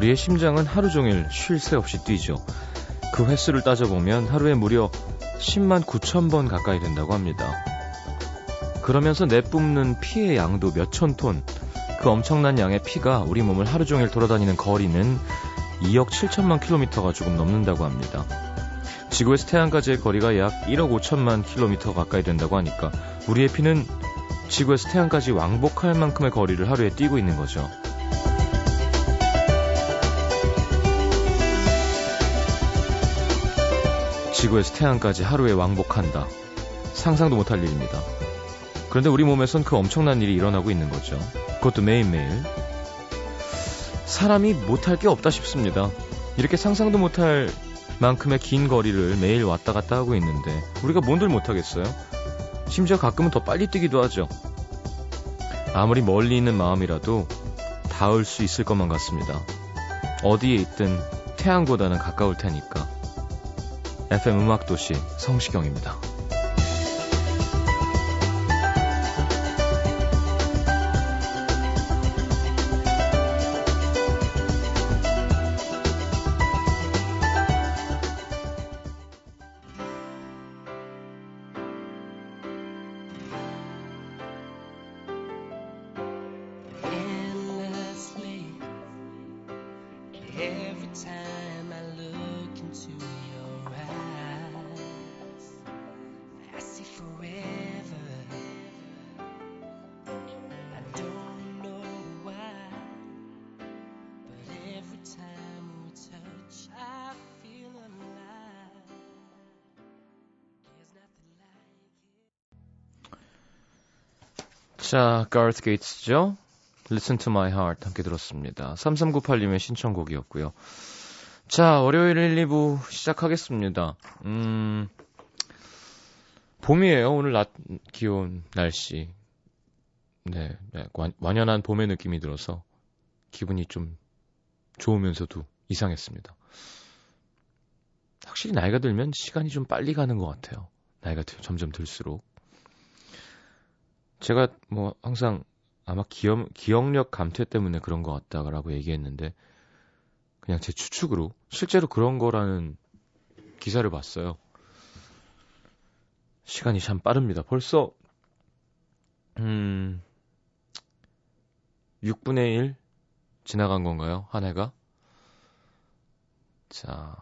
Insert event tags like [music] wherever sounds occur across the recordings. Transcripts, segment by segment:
우리의 심장은 하루 종일 쉴 새 없이 뛰죠. 그 횟수를 따져보면 하루에 무려 10만 9천 번 가까이 된다고 합니다. 그러면서 내뿜는 피의 양도 몇천 톤. 그 엄청난 양의 피가 우리 몸을 하루 종일 돌아다니는 거리는 2억 7천만 킬로미터가 조금 넘는다고 합니다. 지구에서 태양까지의 거리가 약 1억 5천만 킬로미터 가까이 된다고 하니까 우리의 피는 지구에서 태양까지 왕복할 만큼의 거리를 하루에 뛰고 있는 거죠. 지구에서 태양까지 하루에 왕복한다. 상상도 못할 일입니다. 그런데 우리 몸에선 그 엄청난 일이 일어나고 있는 거죠. 그것도 매일매일. 사람이 못할 게 없다 싶습니다. 이렇게 상상도 못할 만큼의 긴 거리를 매일 왔다 갔다 하고 있는데 우리가 뭔들 못하겠어요? 심지어 가끔은 더 빨리 뛰기도 하죠. 아무리 멀리 있는 마음이라도 닿을 수 있을 것만 같습니다. 어디에 있든 태양보다는 가까울 테니까. FM 음악도시 성시경입니다. 자, 가르트 게이츠죠. Listen to my heart 함께 들었습니다. 3398님의 신청곡이었고요. 자, 월요일 1, 2부 시작하겠습니다. 음, 봄이에요. 오늘 낮, 귀여운 날씨. 네, 네 완, 완연한 봄의 느낌이 들어서 기분이 좀 좋으면서도 이상했습니다. 확실히 나이가 들면 시간이 좀 빨리 가는 것 같아요. 나이가 점점 들수록. 제가 뭐 항상 아마 기억, 기억력 감퇴 때문에 그런 것 같다라고 얘기했는데 그냥 제 추측으로 실제로 그런 거라는 기사를 봤어요. 시간이 참 빠릅니다. 벌써 음 6분의 1 지나간 건가요? 한 해가? 자.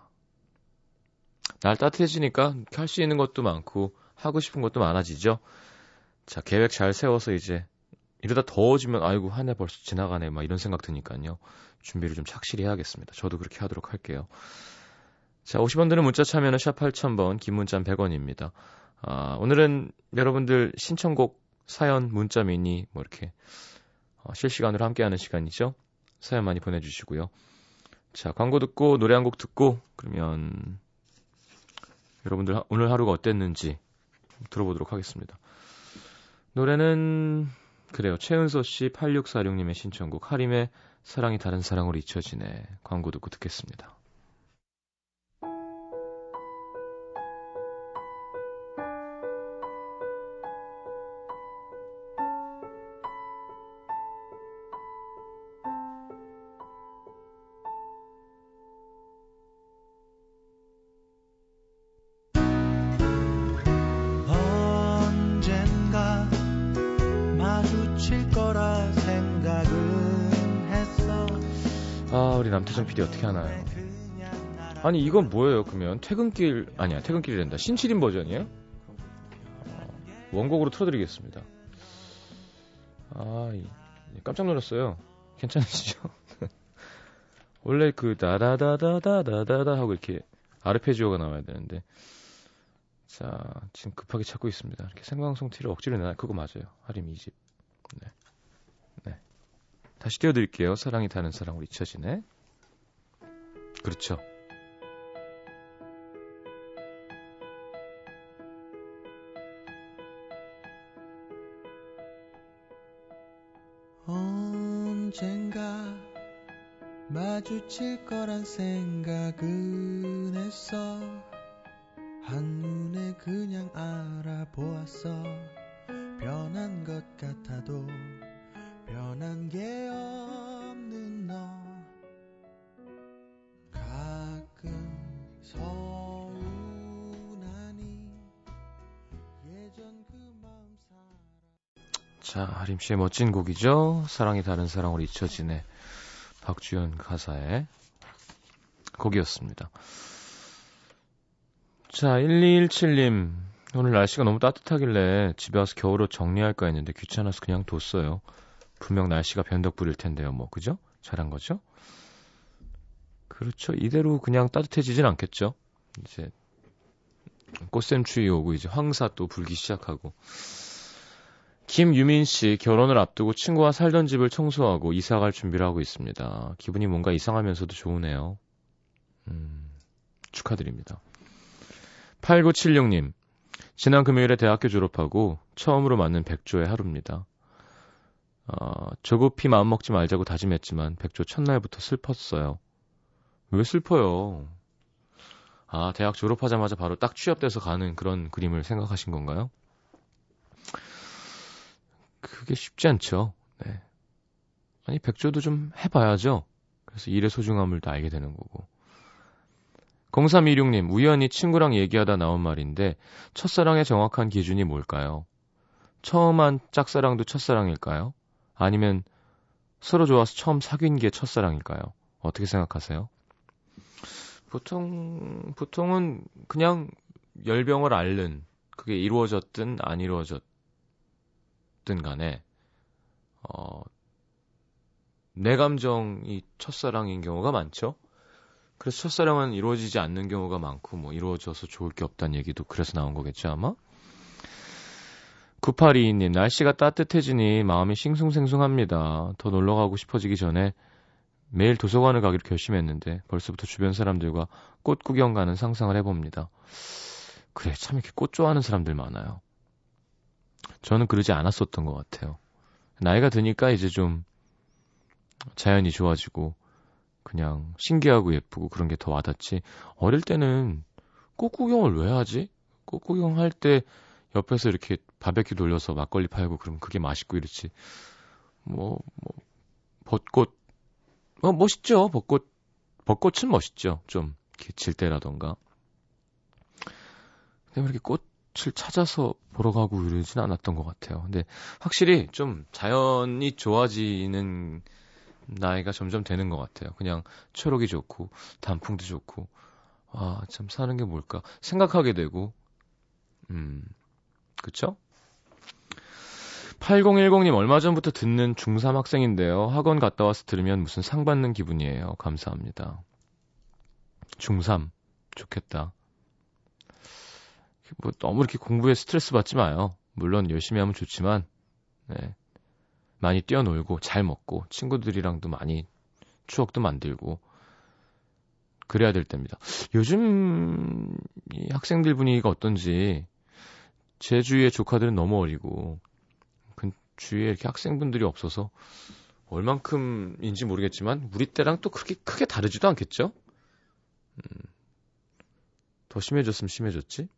날 따뜻해지니까 할 수 있는 것도 많고 하고 싶은 것도 많아지죠. 자, 계획 잘 세워서 이제 이러다 더워지면 아이고 한 해 벌써 지나가네 막 이런 생각 드니까요. 준비를 좀 착실히 해야겠습니다. 저도 그렇게 하도록 할게요. 자, 50원 드는 문자 참여는 샵 8000번, 긴 문자는 100원입니다. 아, 오늘은 여러분들 신청곡 사연 문자 미니 뭐 이렇게 어, 실시간으로 함께하는 시간이죠. 사연 많이 보내주시고요. 자, 광고 듣고 노래 한 곡 듣고 그러면 여러분들 오늘 하루가 어땠는지 들어보도록 하겠습니다. 노래는 그래요. 최은서 씨 8646님의 신청곡 하림의 사랑이 다른 사랑으로 잊혀지네. 광고 듣고 듣겠습니다. PD 어떻게 하나요? 아니 이건 뭐예요? 그러면 퇴근길 아니야 퇴근길이 된다. 신칠인 버전이에요? 어, 원곡으로 틀어드리겠습니다. 아 깜짝 놀랐어요. 괜찮으시죠? [laughs] 원래 그 다다다다다다다 하고 이렇게 아르페지오가 나와야 되는데 자 지금 급하게 찾고 있습니다. 이렇게 생방송 티를 억지로 내나 그거 맞아요. 하림 이집. 네. 네. 다시 띄워드릴게요. 사랑이 다는 사랑으로 잊혀지네. 그렇죠. 언젠가 마주칠 거란 생각은 했어 한눈에 그냥 알아보았어 변한 것 같아도 변한 게없 하림 씨의 멋진 곡이죠. 사랑이 다른 사랑으로 잊혀지네. 박주연 가사의 곡이었습니다. 자, 1217님. 오늘 날씨가 너무 따뜻하길래 집에 와서 겨울옷 정리할까 했는데 귀찮아서 그냥 뒀어요. 분명 날씨가 변덕 부릴 텐데요, 뭐, 그죠? 잘한 거죠? 그렇죠. 이대로 그냥 따뜻해지진 않겠죠. 이제 꽃샘추위 오고 이제 황사 또 불기 시작하고 김유민 씨 결혼을 앞두고 친구와 살던 집을 청소하고 이사 갈 준비를 하고 있습니다. 기분이 뭔가 이상하면서도 좋으네요. 음, 축하드립니다. 8976님, 지난 금요일에 대학교 졸업하고 처음으로 맞는 백조의 하루입니다. 어, 조급히 마음먹지 말자고 다짐했지만 백조 첫날부터 슬펐어요. 왜 슬퍼요? 아, 대학 졸업하자마자 바로 딱 취업돼서 가는 그런 그림을 생각하신 건가요? 그게 쉽지 않죠. 네. 아니, 백조도 좀 해봐야죠. 그래서 일의 소중함을 더 알게 되는 거고. 0326님, 우연히 친구랑 얘기하다 나온 말인데, 첫사랑의 정확한 기준이 뭘까요? 처음 한 짝사랑도 첫사랑일까요? 아니면 서로 좋아서 처음 사귄 게 첫사랑일까요? 어떻게 생각하세요? 보통, 보통은 그냥 열병을 앓는, 그게 이루어졌든 안 이루어졌든 간에, 어, 내 감정이 첫사랑인 경우가 많죠? 그래서 첫사랑은 이루어지지 않는 경우가 많고, 뭐, 이루어져서 좋을 게 없다는 얘기도 그래서 나온 거겠죠, 아마? 9822님, 날씨가 따뜻해지니 마음이 싱숭생숭합니다. 더 놀러 가고 싶어지기 전에 매일 도서관을 가기로 결심했는데 벌써부터 주변 사람들과 꽃 구경 가는 상상을 해봅니다. 그래, 참 이렇게 꽃 좋아하는 사람들 많아요. 저는 그러지 않았었던 것 같아요. 나이가 드니까 이제 좀 자연이 좋아지고 그냥 신기하고 예쁘고 그런 게 더 와닿지. 어릴 때는 꽃 구경을 왜 하지? 꽃 구경할 때 옆에서 이렇게 바베큐 돌려서 막걸리 팔고 그러면 그게 맛있고 이렇지. 뭐, 뭐, 벚꽃, 어, 멋있죠. 벚꽃, 벚꽃은 멋있죠. 좀, 이렇게 질 때라던가. 근데 이렇게 꽃 을 찾아서 보러 가고 이러진 않았던 것 같아요. 근데 확실히 좀 자연이 좋아지는 나이가 점점 되는 것 같아요. 그냥 초록이 좋고, 단풍도 좋고, 아, 참 사는 게 뭘까 생각하게 되고, 음, 그쵸? 8010님 얼마 전부터 듣는 중3 학생인데요. 학원 갔다 와서 들으면 무슨 상 받는 기분이에요. 감사합니다. 중3 좋겠다. 뭐 너무 이렇게 공부에 스트레스 받지 마요. 물론 열심히 하면 좋지만 네. 많이 뛰어놀고 잘 먹고 친구들이랑도 많이 추억도 만들고 그래야 될 때입니다. 요즘 이 학생들 분위기가 어떤지 제 주위의 조카들은 너무 어리고 그 주위에 이렇게 학생분들이 없어서 얼만큼인지 모르겠지만 우리 때랑 또 그렇게 크게 다르지도 않겠죠? 음, 더 심해졌으면 심해졌지?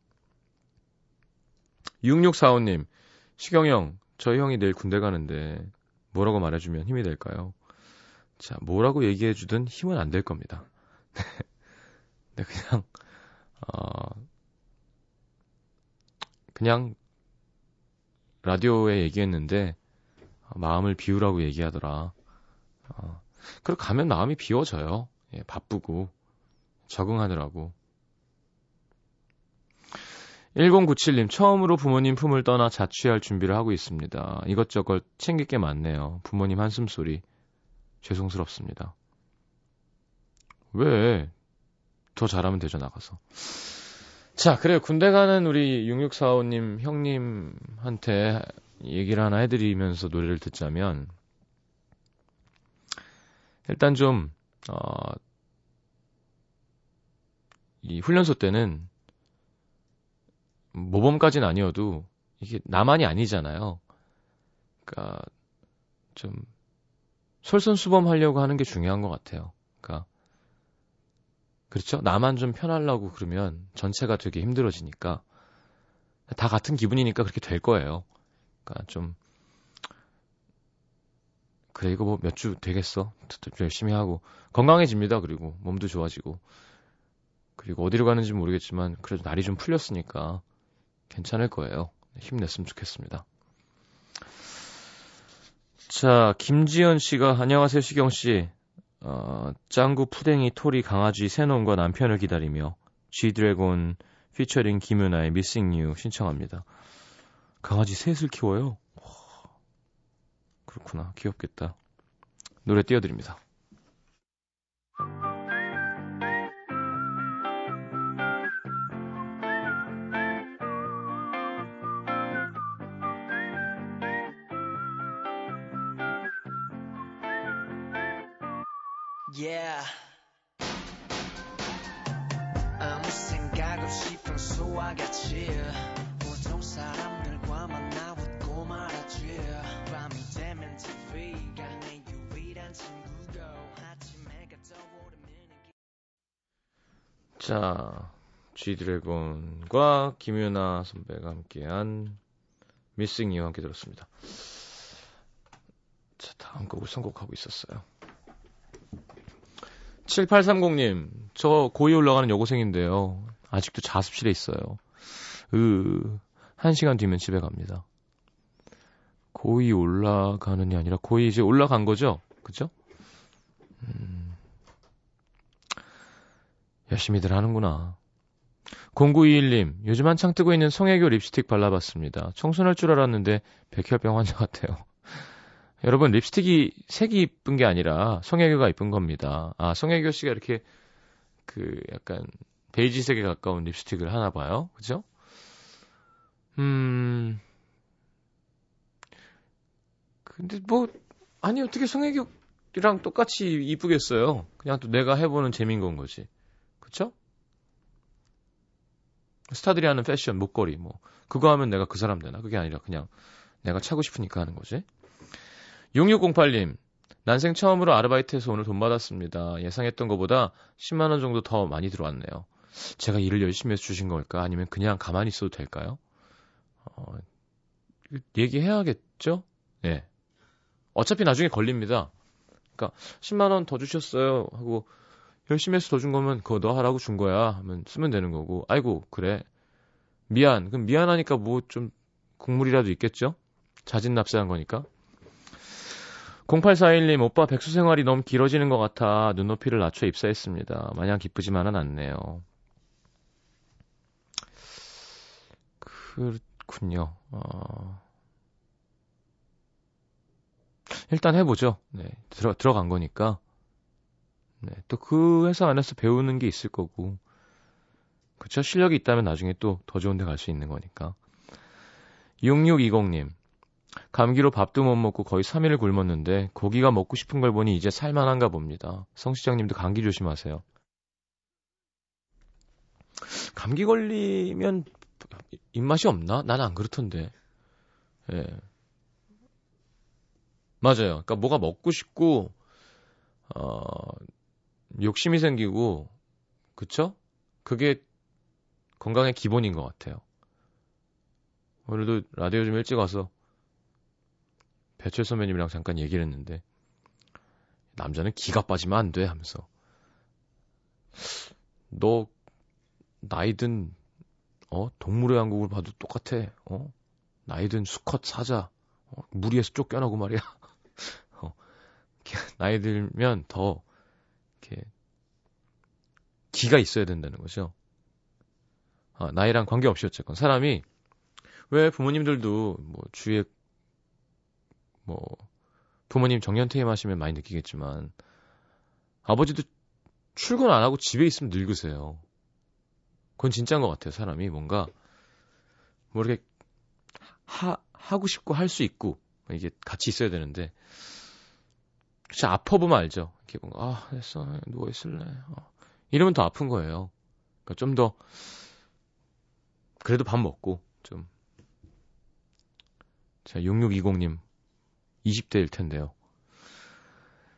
6645님, 시경형, 저희 형이 내일 군대 가는데 뭐라고 말해주면 힘이 될까요? 자, 뭐라고 얘기해주든 힘은 안 될 겁니다. [laughs] 네, 그냥, 어, 그냥 라디오에 얘기했는데 어, 마음을 비우라고 얘기하더라. 어, 그리고 가면 마음이 비워져요. 예, 바쁘고 적응하느라고. 1097님, 처음으로 부모님 품을 떠나 자취할 준비를 하고 있습니다. 이것저것 챙길 게 많네요. 부모님 한숨소리. 죄송스럽습니다. 왜? 더 잘하면 되죠, 나가서. 자, 그래요. 군대 가는 우리 6645님 형님한테 얘기를 하나 해드리면서 노래를 듣자면, 일단 좀, 어, 이 훈련소 때는 모범까지는 아니어도 이게 나만이 아니잖아요. 그러니까 좀 솔선수범하려고 하는 게 중요한 것 같아요. 그러니까 그렇죠? 나만 좀 편하려고 그러면 전체가 되게 힘들어지니까 다 같은 기분이니까 그렇게 될 거예요. 그러니까 좀 그래 이거 뭐 몇 주 되겠어. 열심히 하고 건강해집니다. 그리고 몸도 좋아지고 그리고 어디로 가는지 모르겠지만 그래도 날이 좀 풀렸으니까 괜찮을 거예요. 힘냈으면 좋겠습니다. 자, 김지연 씨가 안녕하세요, 시경 씨. 어, 짱구 푸댕이 토리 강아지 새놈과 남편을 기다리며 G 드래곤 피처링 김윤아의 Missing You 신청합니다. 강아지 셋을 키워요. 와, 그렇구나. 귀엽겠다. 노래 띄워드립니다. 자, G드래곤과 김윤아 선배가 함께한 미싱 이와 함께 들었습니다. 자, 다음 곡을 선곡하고 있었어요. 7830님, 저 고2 올라가는 여고생인데요. 아직도 자습실에 있어요. 으, 한 시간 뒤면 집에 갑니다. 고2 올라가는게 아니라 고2 이제 올라간 거죠? 그죠? 음, 열심히들 하는구나. 0921님, 요즘 한창 뜨고 있는 성애교 립스틱 발라봤습니다. 청순할 줄 알았는데 백혈병 환자 같아요. [laughs] 여러분 립스틱이 색이 이쁜 게 아니라 성애교가 이쁜 겁니다. 아 성애교 씨가 이렇게 그 약간 베이지색에 가까운 립스틱을 하나 봐요. 그죠? 음. 근데 뭐 아니 어떻게 성애교랑 똑같이 이쁘겠어요? 그냥 또 내가 해보는 재미인 건 거지. 그쵸? 스타들이 하는 패션, 목걸이, 뭐. 그거 하면 내가 그 사람 되나? 그게 아니라 그냥 내가 차고 싶으니까 하는 거지. 6608님, 난생 처음으로 아르바이트해서 오늘 돈 받았습니다. 예상했던 것보다 10만원 정도 더 많이 들어왔네요. 제가 일을 열심히 해서 주신 걸까? 아니면 그냥 가만히 있어도 될까요? 어, 얘기해야겠죠? 예. 네. 어차피 나중에 걸립니다. 그러니까 10만 원 더 주셨어요. 하고 열심히 해서 더 준 거면 그거 너 하라고 준 거야. 하면 쓰면 되는 거고. 아이고, 그래. 미안. 그럼 미안하니까 뭐 좀 국물이라도 있겠죠? 자진 납세한 거니까. 0841님, 오빠 백수 생활이 너무 길어지는 것 같아 눈높이를 낮춰 입사했습니다. 마냥 기쁘지만은 않네요. 그렇군요. 어... 일단 해보죠. 네, 들어, 들어간 거니까. 네, 또 그 회사 안에서 배우는 게 있을 거고. 그쵸? 실력이 있다면 나중에 또 더 좋은 데 갈 수 있는 거니까. 6620님, 감기로 밥도 못 먹고 거의 3일을 굶었는데 고기가 먹고 싶은 걸 보니 이제 살만한가 봅니다. 성 시장님도 감기 조심하세요. 감기 걸리면 입맛이 없나? 나는 안 그렇던데. 예. 맞아요. 그러니까 뭐가 먹고 싶고 어 욕심이 생기고 그쵸? 그게 건강의 기본인 것 같아요. 오늘도 라디오 좀 일찍 와서 배철 선배님이랑 잠깐 얘기를 했는데 남자는 기가 빠지면 안 돼 하면서. 너 나이든 어 동물의 왕국을 봐도 똑같아. 어? 나이든 수컷 사자. 어, 무리에서 쫓겨나고 말이야. [laughs] 어. 나이 들면 더 이렇게 기가 있어야 된다는 거죠 아, 나이랑 관계없이 어쨌건 사람이 왜 부모님들도 뭐 주위에 뭐 부모님 정년 퇴임하시면 많이 느끼겠지만 아버지도 출근 안 하고 집에 있으면 늙으세요. 그건 진짜인 것 같아요. 사람이 뭔가 뭐 이렇게 하 하고 싶고 할 수 있고 이게 같이 있어야 되는데 진짜 아파 보면 알죠. 이렇게 뭔가 아 됐어 누워 있을래. 어. 이러면 더 아픈 거예요. 그러니까 좀 더 그래도 밥 먹고 좀 자, 6620님 20대일 텐데요.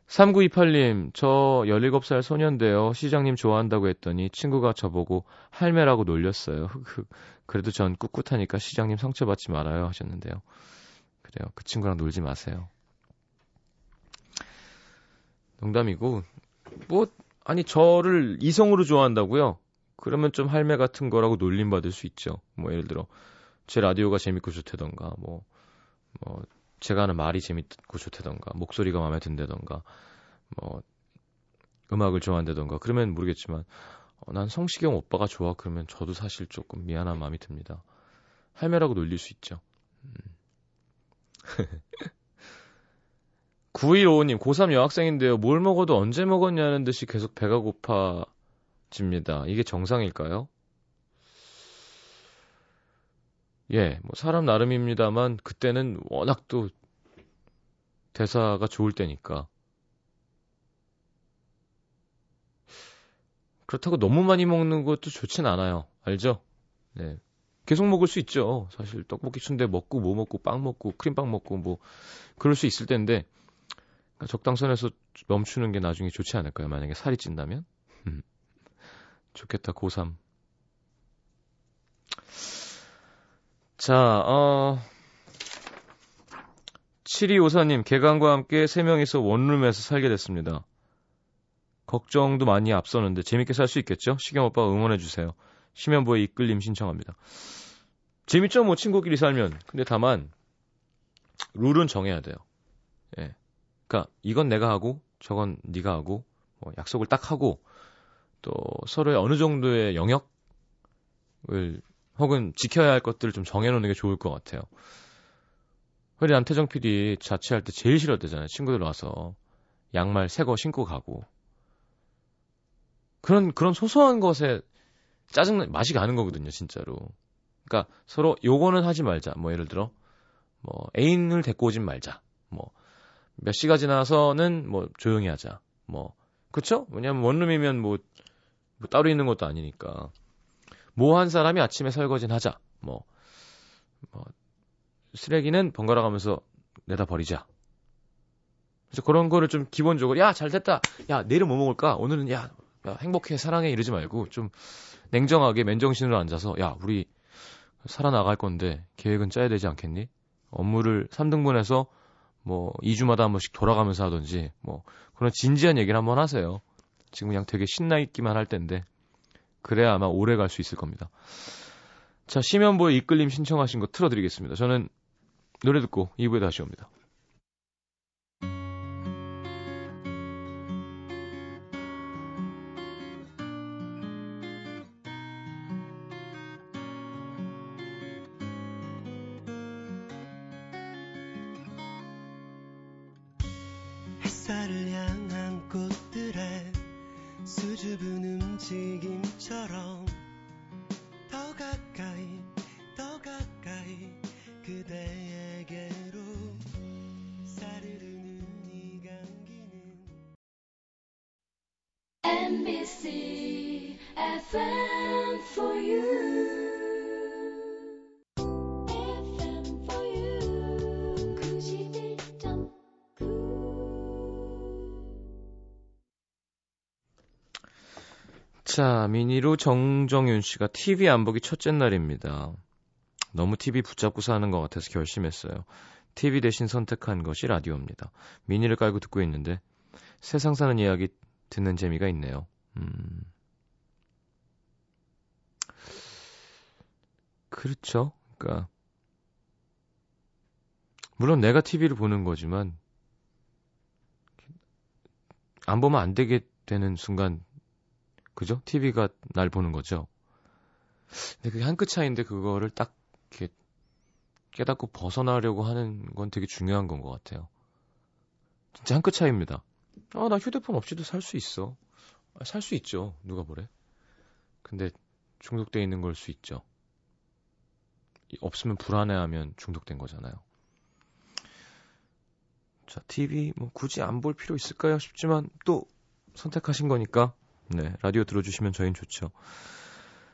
3928님, 저 17살 소년데요. 시장님 좋아한다고 했더니 친구가 저보고 할매라고 놀렸어요. [laughs] 그래도 전 꿋꿋하니까 시장님 상처받지 말아요 하셨는데요. 그래요. 그 친구랑 놀지 마세요. 농담이고, 뭐, 아니, 저를 이성으로 좋아한다고요? 그러면 좀 할매 같은 거라고 놀림 받을 수 있죠. 뭐, 예를 들어, 제 라디오가 재밌고 좋다던가, 뭐, 뭐, 제가 하는 말이 재밌고 좋다던가, 목소리가 마음에 든다던가, 뭐, 음악을 좋아한다던가, 그러면 모르겠지만, 어, 난 성시경 오빠가 좋아. 그러면 저도 사실 조금 미안한 마음이 듭니다. 할매라고 놀릴 수 있죠. 음. [laughs] 9155님, 고3 여학생인데요. 뭘 먹어도 언제 먹었냐는 듯이 계속 배가 고파집니다. 이게 정상일까요? 예, 뭐 사람 나름입니다만 그때는 워낙 또 대사가 좋을 때니까. 그렇다고 너무 많이 먹는 것도 좋진 않아요. 알죠? 네. 계속 먹을 수 있죠. 사실 떡볶이 순대 먹고 뭐 먹고 빵 먹고 크림빵 먹고 뭐 그럴 수 있을 텐데 그러니까 적당선에서 멈추는 게 나중에 좋지 않을까요? 만약에 살이 찐다면? 음. 좋겠다, 고3. 자, 어, 7254님, 개강과 함께 3명이서 원룸에서 살게 됐습니다. 걱정도 많이 앞서는데 재밌게 살 수 있겠죠? 시경 오빠 응원해주세요. 심연보의 이끌림 신청합니다. 재밌죠? 뭐 친구끼리 살면. 근데 다만, 룰은 정해야 돼요. 예. 그러니까 이건 내가 하고 저건 네가 하고 뭐 약속을 딱 하고 또 서로의 어느 정도의 영역을 혹은 지켜야 할 것들을 좀 정해놓는 게 좋을 것 같아요. 우리 안태정 PD 자취할 때 제일 싫었대잖아요. 친구들 와서 양말 새 거 신고 가고 그런 그런 소소한 것에 짜증 맛이 가는 거거든요, 진짜로. 그러니까 서로 요거는 하지 말자. 뭐 예를 들어 뭐 애인을 데리고 오진 말자. 뭐몇 시가 지나서는 뭐 조용히 하자. 뭐 그쵸? 왜냐면 원룸이면 뭐, 뭐 따로 있는 것도 아니니까. 뭐 한 사람이 아침에 설거지는 하자. 뭐, 뭐 쓰레기는 번갈아 가면서 내다 버리자. 그래서 그런 거를 좀 기본적으로 야 잘 됐다. 야 내일은 뭐 먹을까? 오늘은 야, 야 행복해 사랑해 이러지 말고 좀 냉정하게 맨정신으로 앉아서 야 우리 살아나갈 건데 계획은 짜야 되지 않겠니? 업무를 3등분해서 뭐 2주마다 한 번씩 돌아가면서 하든지 뭐 그런 진지한 얘기를 한번 하세요. 지금 그냥 되게 신나 있기만 할 텐데 그래야 아마 오래 갈 수 있을 겁니다. 자, 심연보의 이끌림 신청하신 거 틀어드리겠습니다. 저는 노래 듣고 2부에 다시 옵니다. MBC 자, 미니로 정정윤 씨가 TV 안 보기 첫째 날입니다. 너무 TV 붙잡고 사는 것 같아서 결심했어요. TV 대신 선택한 것이 라디오입니다. 미니를 깔고 듣고 있는데 세상 사는 이야기 듣는 재미가 있네요. 음. 그렇죠. 그러니까 물론 내가 TV를 보는 거지만 안 보면 안 되게 되는 순간 그죠? TV가 날 보는 거죠. 근데 그게 한 끗 차이인데 그거를 딱 이렇게 깨닫고 벗어나려고 하는 건 되게 중요한 건 것 같아요. 진짜 한 끗 차이입니다. 아, 나 휴대폰 없이도 살 수 있어. 아, 살 수 있죠. 누가 뭐래? 근데 중독돼 있는 걸 수 있죠. 없으면 불안해하면 중독된 거잖아요. 자, TV 뭐 굳이 안 볼 필요 있을까요? 싶지만 또 선택하신 거니까 네, 라디오 들어주시면 저희는 좋죠.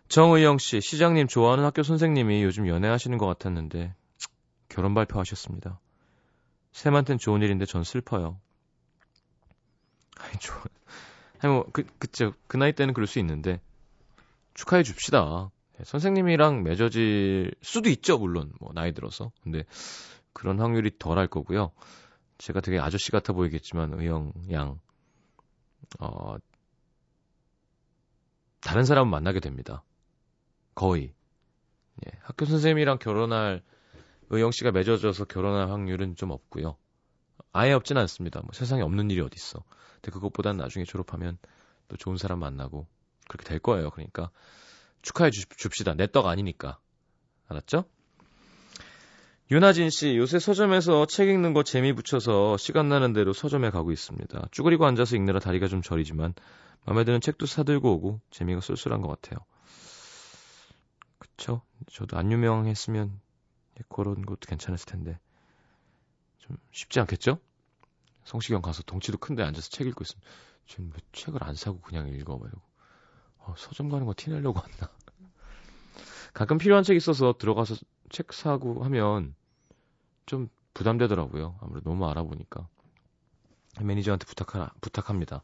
정의영 씨, 시장님 좋아하는 학교 선생님이 요즘 연애하시는 것 같았는데 결혼 발표하셨습니다. 쌤한텐 좋은 일인데 전 슬퍼요. 아니, 좋아. 아니, 뭐, 그, 그쵸. 그 나이 때는 그럴 수 있는데, 축하해 줍시다. 네, 선생님이랑 맺어질 수도 있죠, 물론. 뭐, 나이 들어서. 근데, 그런 확률이 덜 할 거고요. 제가 되게 아저씨 같아 보이겠지만, 의영 양, 어, 다른 사람을 만나게 됩니다. 거의. 예, 학교 선생님이랑 결혼할 의영 씨가 맺어져서 결혼할 확률은 좀 없고요. 아예 없진 않습니다. 뭐 세상에 없는 일이 어디 있어. 근데 그것보단 나중에 졸업하면 또 좋은 사람 만나고 그렇게 될 거예요. 그러니까 축하해 줍시다. 내 떡 아니니까. 알았죠? 윤하진 씨, 요새 서점에서 책 읽는 거 재미 붙여서 시간 나는 대로 서점에 가고 있습니다. 쭈그리고 앉아서 읽느라 다리가 좀 저리지만 마음에 드는 책도 사들고 오고 재미가 쏠쏠한 것 같아요. 그쵸? 저도 안 유명했으면 그런 것도 괜찮았을 텐데 좀 쉽지 않겠죠? 성시경 가서 덩치도 큰데 앉아서 책 읽고 있으면 지금 왜 책을 안 사고 그냥 읽어 말고 어, 서점 가는 거 티내려고 왔나? [laughs] 가끔 필요한 책 있어서 들어가서 책 사고 하면 좀 부담되더라고요. 아무래도 너무 알아보니까. 매니저한테 부탁하, 부탁합니다.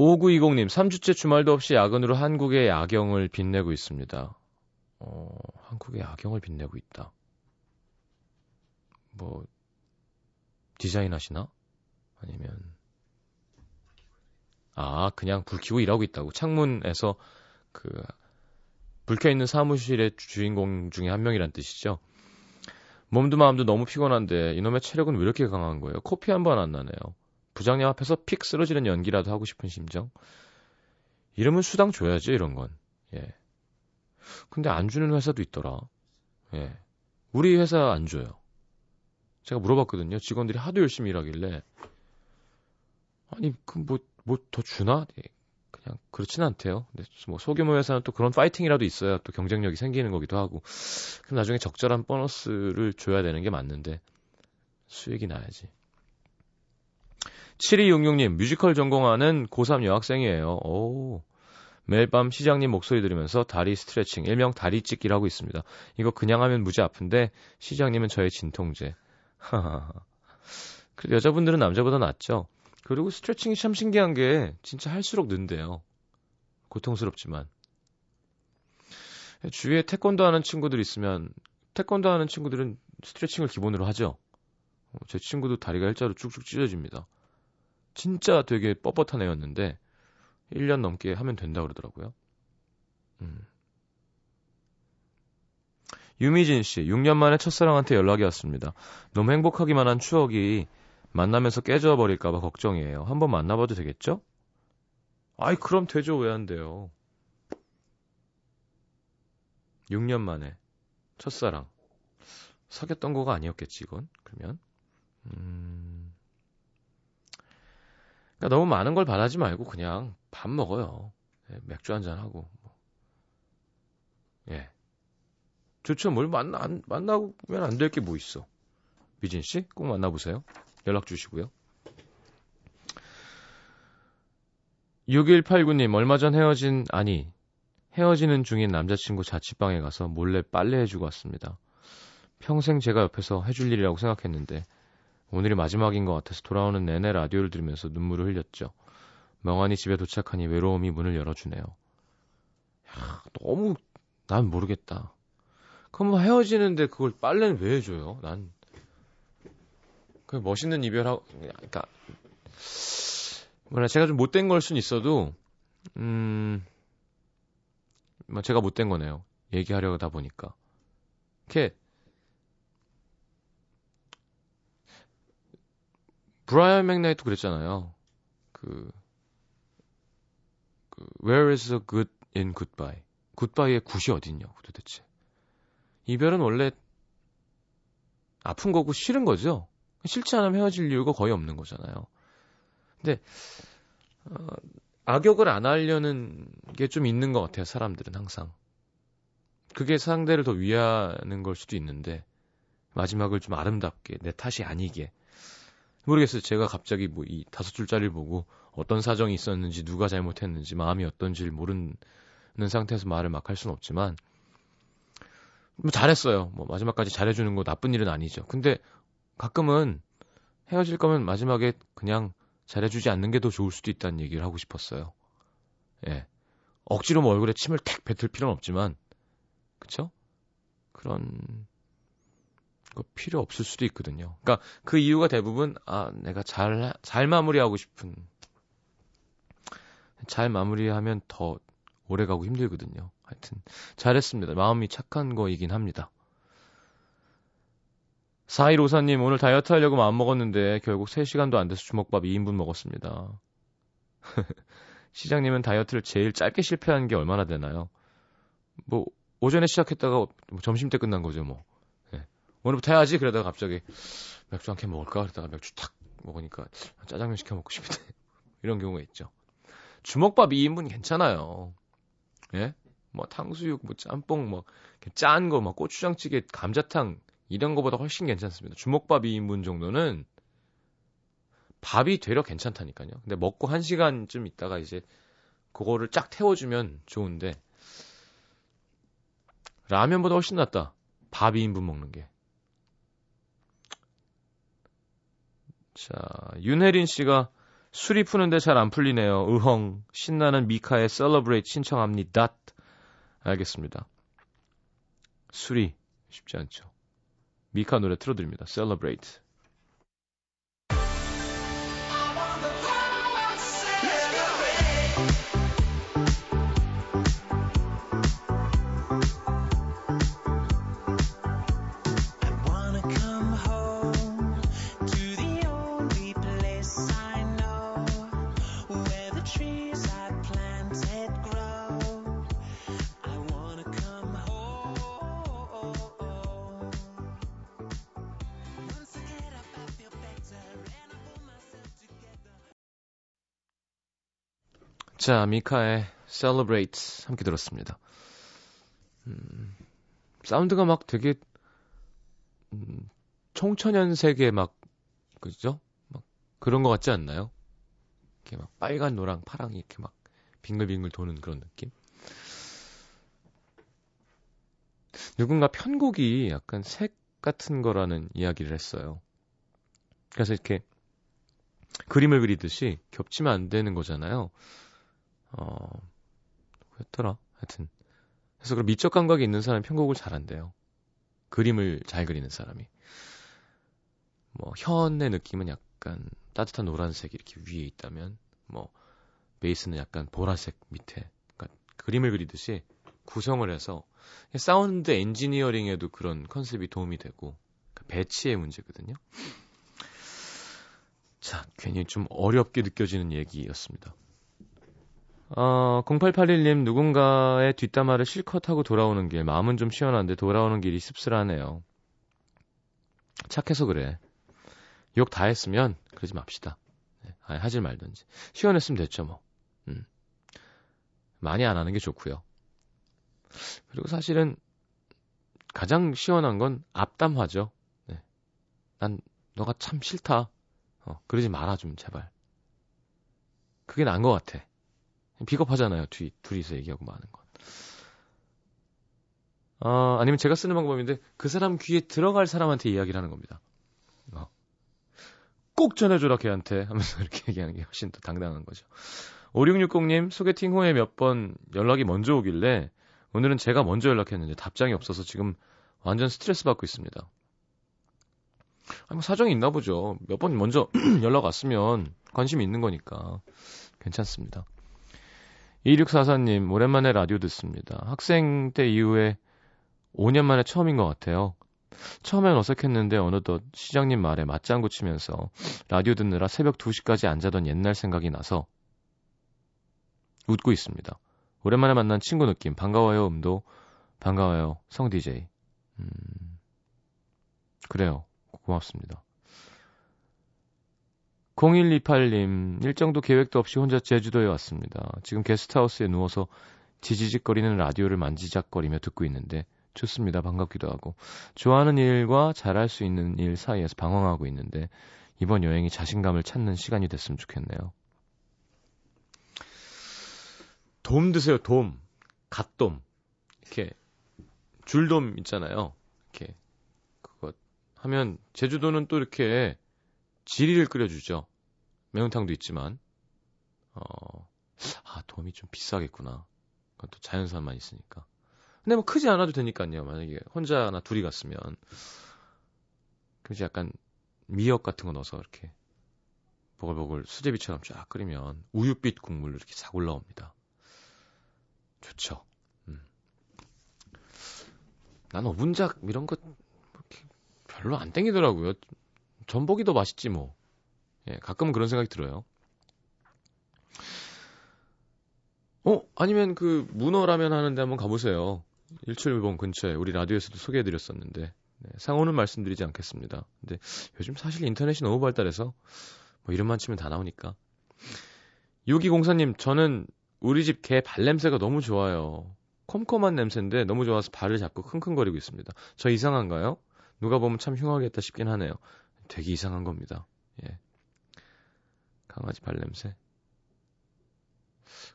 5920님, 3주째 주말도 없이 야근으로 한국의 야경을 빛내고 있습니다. 어, 한국의 야경을 빛내고 있다. 뭐, 디자인 하시나? 아니면, 아, 그냥 불 켜고 일하고 있다고. 창문에서 그, 불 켜 있는 사무실의 주인공 중에 한 명이란 뜻이죠. 몸도 마음도 너무 피곤한데 이놈의 체력은 왜 이렇게 강한 거예요? 코피 한 번 안 나네요. 부장님 앞에서 픽 쓰러지는 연기라도 하고 싶은 심정. 이름은 수당 줘야지 이런 건. 예. 근데 안 주는 회사도 있더라. 예. 우리 회사 안 줘요. 제가 물어봤거든요. 직원들이 하도 열심히 일하길래 아니 그뭐뭐 더 주나? 예. 그냥 그렇진 않대요. 근데 뭐 소규모 회사는 또 그런 파이팅이라도 있어야 또 경쟁력이 생기는 거기도 하고. 그럼 나중에 적절한 보너스를 줘야 되는 게 맞는데 수익이 나야지. 7266님, 뮤지컬 전공하는 고3 여학생이에요. 오. 매일 밤 시장님 목소리 들으면서 다리 스트레칭, 일명 다리 찢기를 하고 있습니다. 이거 그냥 하면 무지 아픈데 시장님은 저의 진통제. [laughs] 하하하. 여자분들은 남자보다 낫죠. 그리고 스트레칭이 참 신기한 게 진짜 할수록 는데요. 고통스럽지만. 주위에 태권도 하는 친구들 있으면 태권도 하는 친구들은 스트레칭을 기본으로 하죠. 어, 제 친구도 다리가 일자로 쭉쭉 찢어집니다. 진짜 되게 뻣뻣한 애였는데 1년 넘게 하면 된다 그러더라고요. 음. 유미진 씨, 6년 만에 첫사랑한테 연락이 왔습니다. 너무 행복하기만 한 추억이 만나면서 깨져버릴까봐 걱정이에요. 한번 만나봐도 되겠죠? 아이, 그럼 되죠. 왜 안 돼요? 6년 만에 첫사랑. 사귀었던 거가 아니었겠지, 이건? 그러면? 음. 그러니까 너무 많은 걸 바라지 말고 그냥 밥 먹어요. 예, 맥주 한잔 하고. 뭐. 예. 좋죠. 뭘 만나, 안, 만나면 안 될 게 뭐 있어. 미진 씨, 꼭 만나보세요. 연락 주시고요. 6189님, 얼마 전 헤어진, 아니, 헤어지는 중인 남자친구 자취방에 가서 몰래 빨래해주고 왔습니다. 평생 제가 옆에서 해줄 일이라고 생각했는데, 오늘이 마지막인 것 같아서 돌아오는 내내 라디오를 들으면서 눈물을 흘렸죠. 멍하니 집에 도착하니 외로움이 문을 열어주네요. 야, 너무, 난 모르겠다. 그럼 뭐 헤어지는데 그걸 빨래는 왜 해줘요? 난, 그 멋있는 이별하고, 그러니까, 뭐라, 제가 좀 못된 걸 순 있어도, 음, 뭐 제가 못된 거네요. 얘기하려다 보니까. 이렇게, 브라이언 맥나이트 그랬잖아요. 그, 그, where is the good in goodbye? goodbye의 good이 어딨냐고 도대체. 이별은 원래 아픈 거고 싫은 거죠. 싫지 않으면 헤어질 이유가 거의 없는 거잖아요. 근데 어, 악역을 안 하려는 게 좀 있는 것 같아요. 사람들은 항상. 그게 상대를 더 위하는 걸 수도 있는데 마지막을 좀 아름답게 내 탓이 아니게 모르겠어요. 제가 갑자기 뭐 이 다섯 줄짜리를 보고 어떤 사정이 있었는지 누가 잘못했는지 마음이 어떤지를 모르는 상태에서 말을 막 할 수는 없지만 뭐 잘했어요. 뭐 마지막까지 잘해주는 거 나쁜 일은 아니죠. 근데 가끔은 헤어질 거면 마지막에 그냥 잘해주지 않는 게 더 좋을 수도 있다는 얘기를 하고 싶었어요. 예. 억지로 뭐 얼굴에 침을 택 뱉을 필요는 없지만, 그쵸? 그런 거 필요 없을 수도 있거든요. 그러니까 그 이유가 대부분 아 내가 잘 잘 마무리하고 싶은 잘 마무리하면 더 오래 가고 힘들거든요. 하여튼 잘했습니다. 마음이 착한 거이긴 합니다. 4154님, 오늘 다이어트 하려고 마음 먹었는데 결국 3시간도 안 돼서 주먹밥 2인분 먹었습니다. [laughs] 시장님은 다이어트를 제일 짧게 실패한 게 얼마나 되나요? 뭐, 오전에 시작했다가 뭐 점심 때 끝난 거죠, 뭐. 네. 오늘부터 해야지. 그러다가 갑자기 맥주 한 캔 먹을까? 그러다가 맥주 탁 먹으니까 짜장면 시켜 먹고 싶은데. [laughs] 이런 경우가 있죠. 주먹밥 2인분 괜찮아요. 예? 뭐 탕수육, 뭐 짬뽕, 뭐 짠 거, 막 고추장찌개, 감자탕 이런 거보다 훨씬 괜찮습니다. 주먹밥 2인분 정도는 밥이 되려 괜찮다니까요. 근데 먹고 1시간쯤 있다가 이제 그거를 쫙 태워주면 좋은데 라면보다 훨씬 낫다. 밥 2인분 먹는 게. 자, 윤혜린 씨가 술이 푸는데 잘 안 풀리네요. 으헝. 신나는 미카의 Celebrate 신청합니다. 알겠습니다. 술이 쉽지 않죠. 미카 노래 틀어드립니다. Celebrate. 자, 미카의 Celebrate 함께 들었습니다. 음, 사운드가 막 되게 음, 청천연 색의 막 그죠? 막 그런 것 같지 않나요? 이렇게 막 빨간, 노랑, 파랑 이렇게 막 빙글빙글 도는 그런 느낌? 누군가 편곡이 약간 색 같은 거라는 이야기를 했어요. 그래서 이렇게 그림을 그리듯이 겹치면 안 되는 거잖아요. 어, 뭐였더라? 하여튼. 그래서 그런 미적 감각이 있는 사람이 편곡을 잘한대요. 그림을 잘 그리는 사람이. 뭐, 현의 느낌은 약간 따뜻한 노란색 이렇게 위에 있다면, 뭐, 베이스는 약간 보라색 밑에. 그러니까 그림을 그리듯이 구성을 해서 사운드 엔지니어링에도 그런 컨셉이 도움이 되고 그 배치의 문제거든요. 자, 괜히 좀 어렵게 느껴지는 얘기였습니다. 어, 0881님 누군가의 뒷담화를 실컷 하고 돌아오는 길 마음은 좀 시원한데 돌아오는 길이 씁쓸하네요. 착해서 그래. 욕 다 했으면 그러지 맙시다. 네, 아니, 하질 말든지. 시원했으면 됐죠 뭐. 음. 많이 안 하는 게 좋고요. 그리고 사실은 가장 시원한 건 앞담화죠. 네. 난 너가 참 싫다. 어, 그러지 말아 좀 제발. 그게 나은 것 같아. 비겁하잖아요. 둘이, 둘이서 얘기하고 많은 건. 어, 아니면 제가 쓰는 방법인데 그 사람 귀에 들어갈 사람한테 이야기를 하는 겁니다. 어. 꼭 전해줘라 걔한테 하면서 [laughs] 이렇게 얘기하는 게 훨씬 더 당당한 거죠. 5660님 소개팅 후에 몇 번 연락이 먼저 오길래 오늘은 제가 먼저 연락했는데 답장이 없어서 지금 완전 스트레스 받고 있습니다. 아니, 뭐 사정이 있나 보죠. 몇 번 먼저 [clears throat] 연락 왔으면 관심이 있는 거니까 괜찮습니다. 2644님, 오랜만에 라디오 듣습니다. 학생 때 이후에 5년 만에 처음인 것 같아요. 처음엔 어색했는데 어느덧 시장님 말에 맞장구 치면서 라디오 듣느라 새벽 2시까지 안 자던 옛날 생각이 나서 웃고 있습니다. 오랜만에 만난 친구 느낌. 반가워요, 음도. 반가워요, 성 DJ. 음, 그래요. 고맙습니다. 0128님, 일정도 계획도 없이 혼자 제주도에 왔습니다. 지금 게스트하우스에 누워서 지지직거리는 라디오를 만지작거리며 듣고 있는데 좋습니다. 반갑기도 하고. 좋아하는 일과 잘할 수 있는 일 사이에서 방황하고 있는데 이번 여행이 자신감을 찾는 시간이 됐으면 좋겠네요. 돔 드세요, 돔. 갓돔. 이렇게 줄돔 있잖아요. 이렇게 그거 하면 제주도는 또 이렇게 지리를 끓여주죠. 매운탕도 있지만, 어, 아, 돔이 좀 비싸겠구나. 그건 또 자연산만 있으니까. 근데 뭐 크지 않아도 되니까요. 만약에 혼자나 둘이 갔으면. 그래서 약간 미역 같은 거 넣어서 이렇게 보글보글 수제비처럼 쫙 끓이면 우유빛 국물로 이렇게 싹 올라옵니다. 좋죠. 음. 난 어분작 이런 것 별로 안 땡기더라고요. 전복이 더 맛있지 뭐. 예, 가끔은 그런 생각이 들어요. 어, 아니면 그 문어라면 하는데 한번 가보세요. 171번 근처에 우리 라디오에서도 소개해드렸었는데 네, 상호는 말씀드리지 않겠습니다. 근데 요즘 사실 인터넷이 너무 발달해서 뭐 이름만 치면 다 나오니까. 6204님, 저는 우리 집 개 발냄새가 너무 좋아요. 컴컴한 냄새인데 너무 좋아서 발을 잡고 킁킁거리고 있습니다. 저 이상한가요? 누가 보면 참 흉하겠다 싶긴 하네요. 되게 이상한 겁니다. 예. 강아지 발냄새.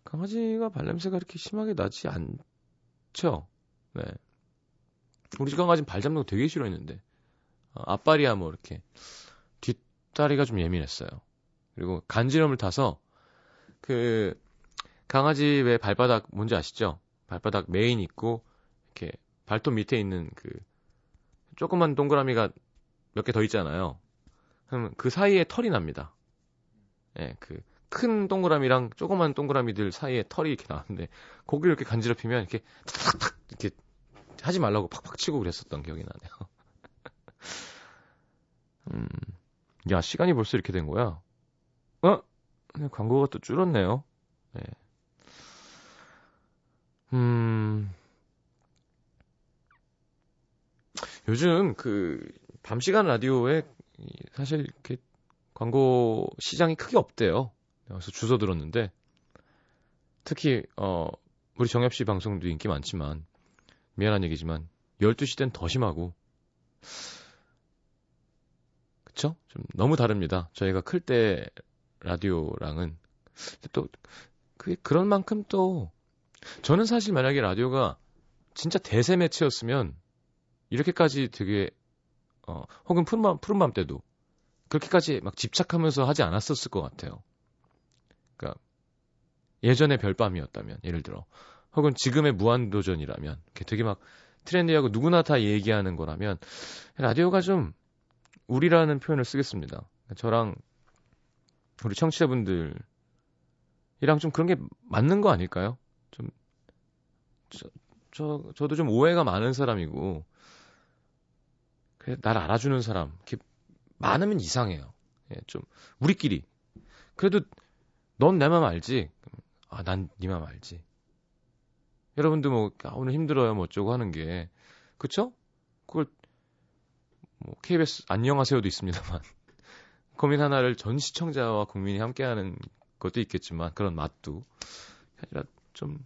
강아지가 발냄새가 그렇게 심하게 나지 않죠? 네. 우리 집 강아지는 발 잡는 거 되게 싫어했는데. 어, 앞발이야 뭐 이렇게. 뒷다리가 좀 예민했어요. 그리고 간지럼을 타서 그 강아지 왜 발바닥 뭔지 아시죠? 발바닥 메인 있고 이렇게 발톱 밑에 있는 그 조그만 동그라미가 몇 개 더 있잖아요. 그럼 그 사이에 털이 납니다. 예, 네, 그 큰 동그라미랑 조그만 동그라미들 사이에 털이 이렇게 나왔는데 거기를 이렇게 간지럽히면 이렇게 탁탁탁 이렇게 하지 말라고 팍팍 치고 그랬었던 기억이 나네요. [laughs] 음, 야 시간이 벌써 이렇게 된 거야? 어? 광고가 또 줄었네요. 네. 음. 요즘 그 밤시간 라디오에 사실 이렇게 광고 시장이 크게 없대요. 그래서 주소 들었는데 특히 어 우리 정엽 씨 방송도 인기 많지만 미안한 얘기지만 12시 땐 더 심하고 그쵸? 좀 너무 다릅니다. 저희가 클 때 라디오랑은 또 그게 그런 만큼 또 저는 사실 만약에 라디오가 진짜 대세 매체였으면 이렇게까지 되게 어 혹은 푸른밤 푸른밤 때도 그렇게까지 막 집착하면서 하지 않았었을 것 같아요. 그러니까 예전의 별밤이었다면 예를 들어 혹은 지금의 무한도전이라면 되게 막 트렌디하고 누구나 다 얘기하는 거라면 라디오가 좀 우리라는 표현을 쓰겠습니다. 저랑 우리 청취자분들이랑 좀 그런 게 맞는 거 아닐까요? 좀 저, 저 저도 좀 오해가 많은 사람이고 날 알아주는 사람 이렇게 많으면 이상해요. 예, 좀 우리끼리 그래도 넌 내 맘 알지? 아, 난 네 맘 알지. 여러분도 뭐 아, 오늘 힘들어요 뭐 어쩌고 하는 게 그쵸? 그걸 뭐 KBS 안녕하세요도 있습니다만 [laughs] 고민 하나를 전 시청자와 국민이 함께하는 것도 있겠지만 그런 맛도 아니라 좀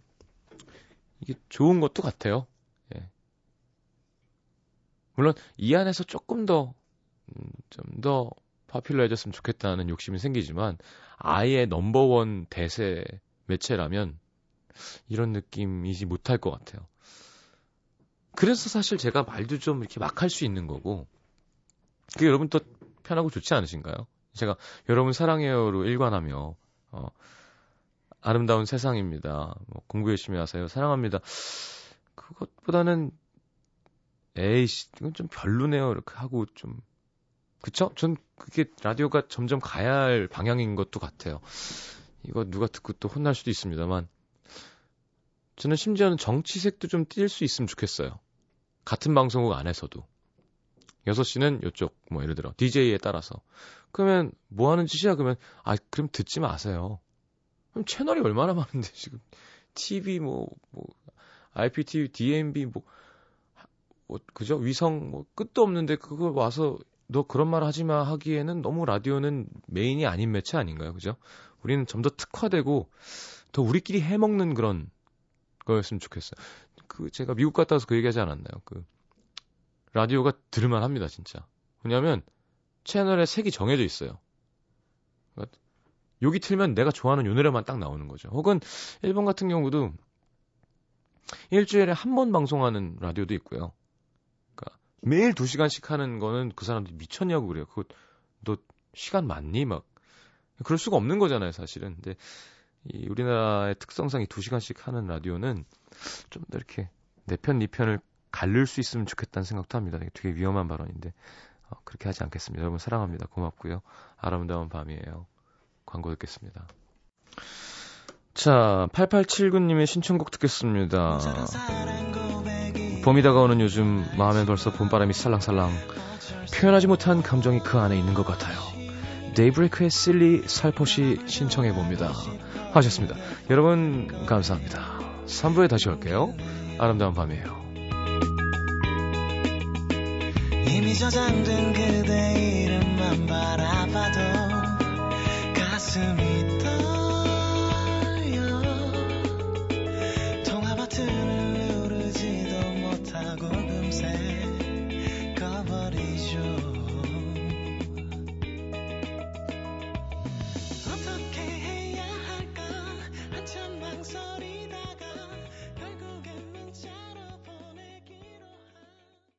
이게 좋은 것도 같아요. 예. 물론 이 안에서 조금 더 음, 좀더 파퓰러해졌으면 좋겠다는 욕심이 생기지만 아예 넘버원 대세 매체라면 이런 느낌이지 못할 것 같아요. 그래서 사실 제가 말도 좀 이렇게 막 할 수 있는 거고, 그게 여러분 또 편하고 좋지 않으신가요? 제가 여러분 사랑해요로 일관하며, 어, 아름다운 세상입니다. 뭐 공부 열심히 하세요. 사랑합니다. 그것보다는, 에이씨, 이건 좀 별로네요. 이렇게 하고 좀, 그쵸? 전 그게 라디오가 점점 가야 할 방향인 것도 같아요. 이거 누가 듣고 또 혼날 수도 있습니다만, 저는 심지어는 정치색도 좀 띌 수 있으면 좋겠어요. 같은 방송국 안에서도. 6시는 요쪽, 뭐 예를 들어, DJ에 따라서. 그러면 뭐 하는 짓이야? 그러면, 아, 그럼 듣지 마세요. 그럼 채널이 얼마나 많은데, 지금. TV, 뭐, 뭐, IPTV, DMB, 뭐, 뭐, 그죠? 위성, 뭐, 끝도 없는데, 그거 와서, 너 그런 말 하지 마 하기에는 너무 라디오는 메인이 아닌 매체 아닌가요? 그죠? 우리는 좀 더 특화되고, 더 우리끼리 해먹는 그런 거였으면 좋겠어요. 그 제가 미국 갔다 와서 그 얘기하지 않았나요? 그 라디오가 들을만 합니다, 진짜. 왜냐하면 채널에 색이 정해져 있어요. 그러니까 여기 틀면 내가 좋아하는 요 노래만 딱 나오는 거죠. 혹은 일본 같은 경우도 일주일에 한 번 방송하는 라디오도 있고요. 매일 두 시간씩 하는 거는 그 사람들이 미쳤냐고 그래요. 그거 너 시간 많니? 막 그럴 수가 없는 거잖아요, 사실은. 근데 이 우리나라의 특성상 이 2시간씩 하는 라디오는 좀 더 이렇게 내 편, 네 편을 갈릴 수 있으면 좋겠다는 생각도 합니다. 되게 위험한 발언인데 어, 그렇게 하지 않겠습니다. 여러분 사랑합니다. 고맙고요. 아름다운 밤이에요. 광고 듣겠습니다. 자, 8879님의 신청곡 듣겠습니다. 봄이 다가오는 요즘 마음엔 벌써 봄바람이 살랑살랑 표현하지 못한 감정이 그 안에 있는 것 같아요. 데이브레이크의 실리 살포시 신청해 봅니다. 하셨습니다. 여러분 감사합니다. 3부에 다시 올게요. 아름다운 밤이에요. 이미 저장된 그대 이름만 바라봐도 가슴이 떠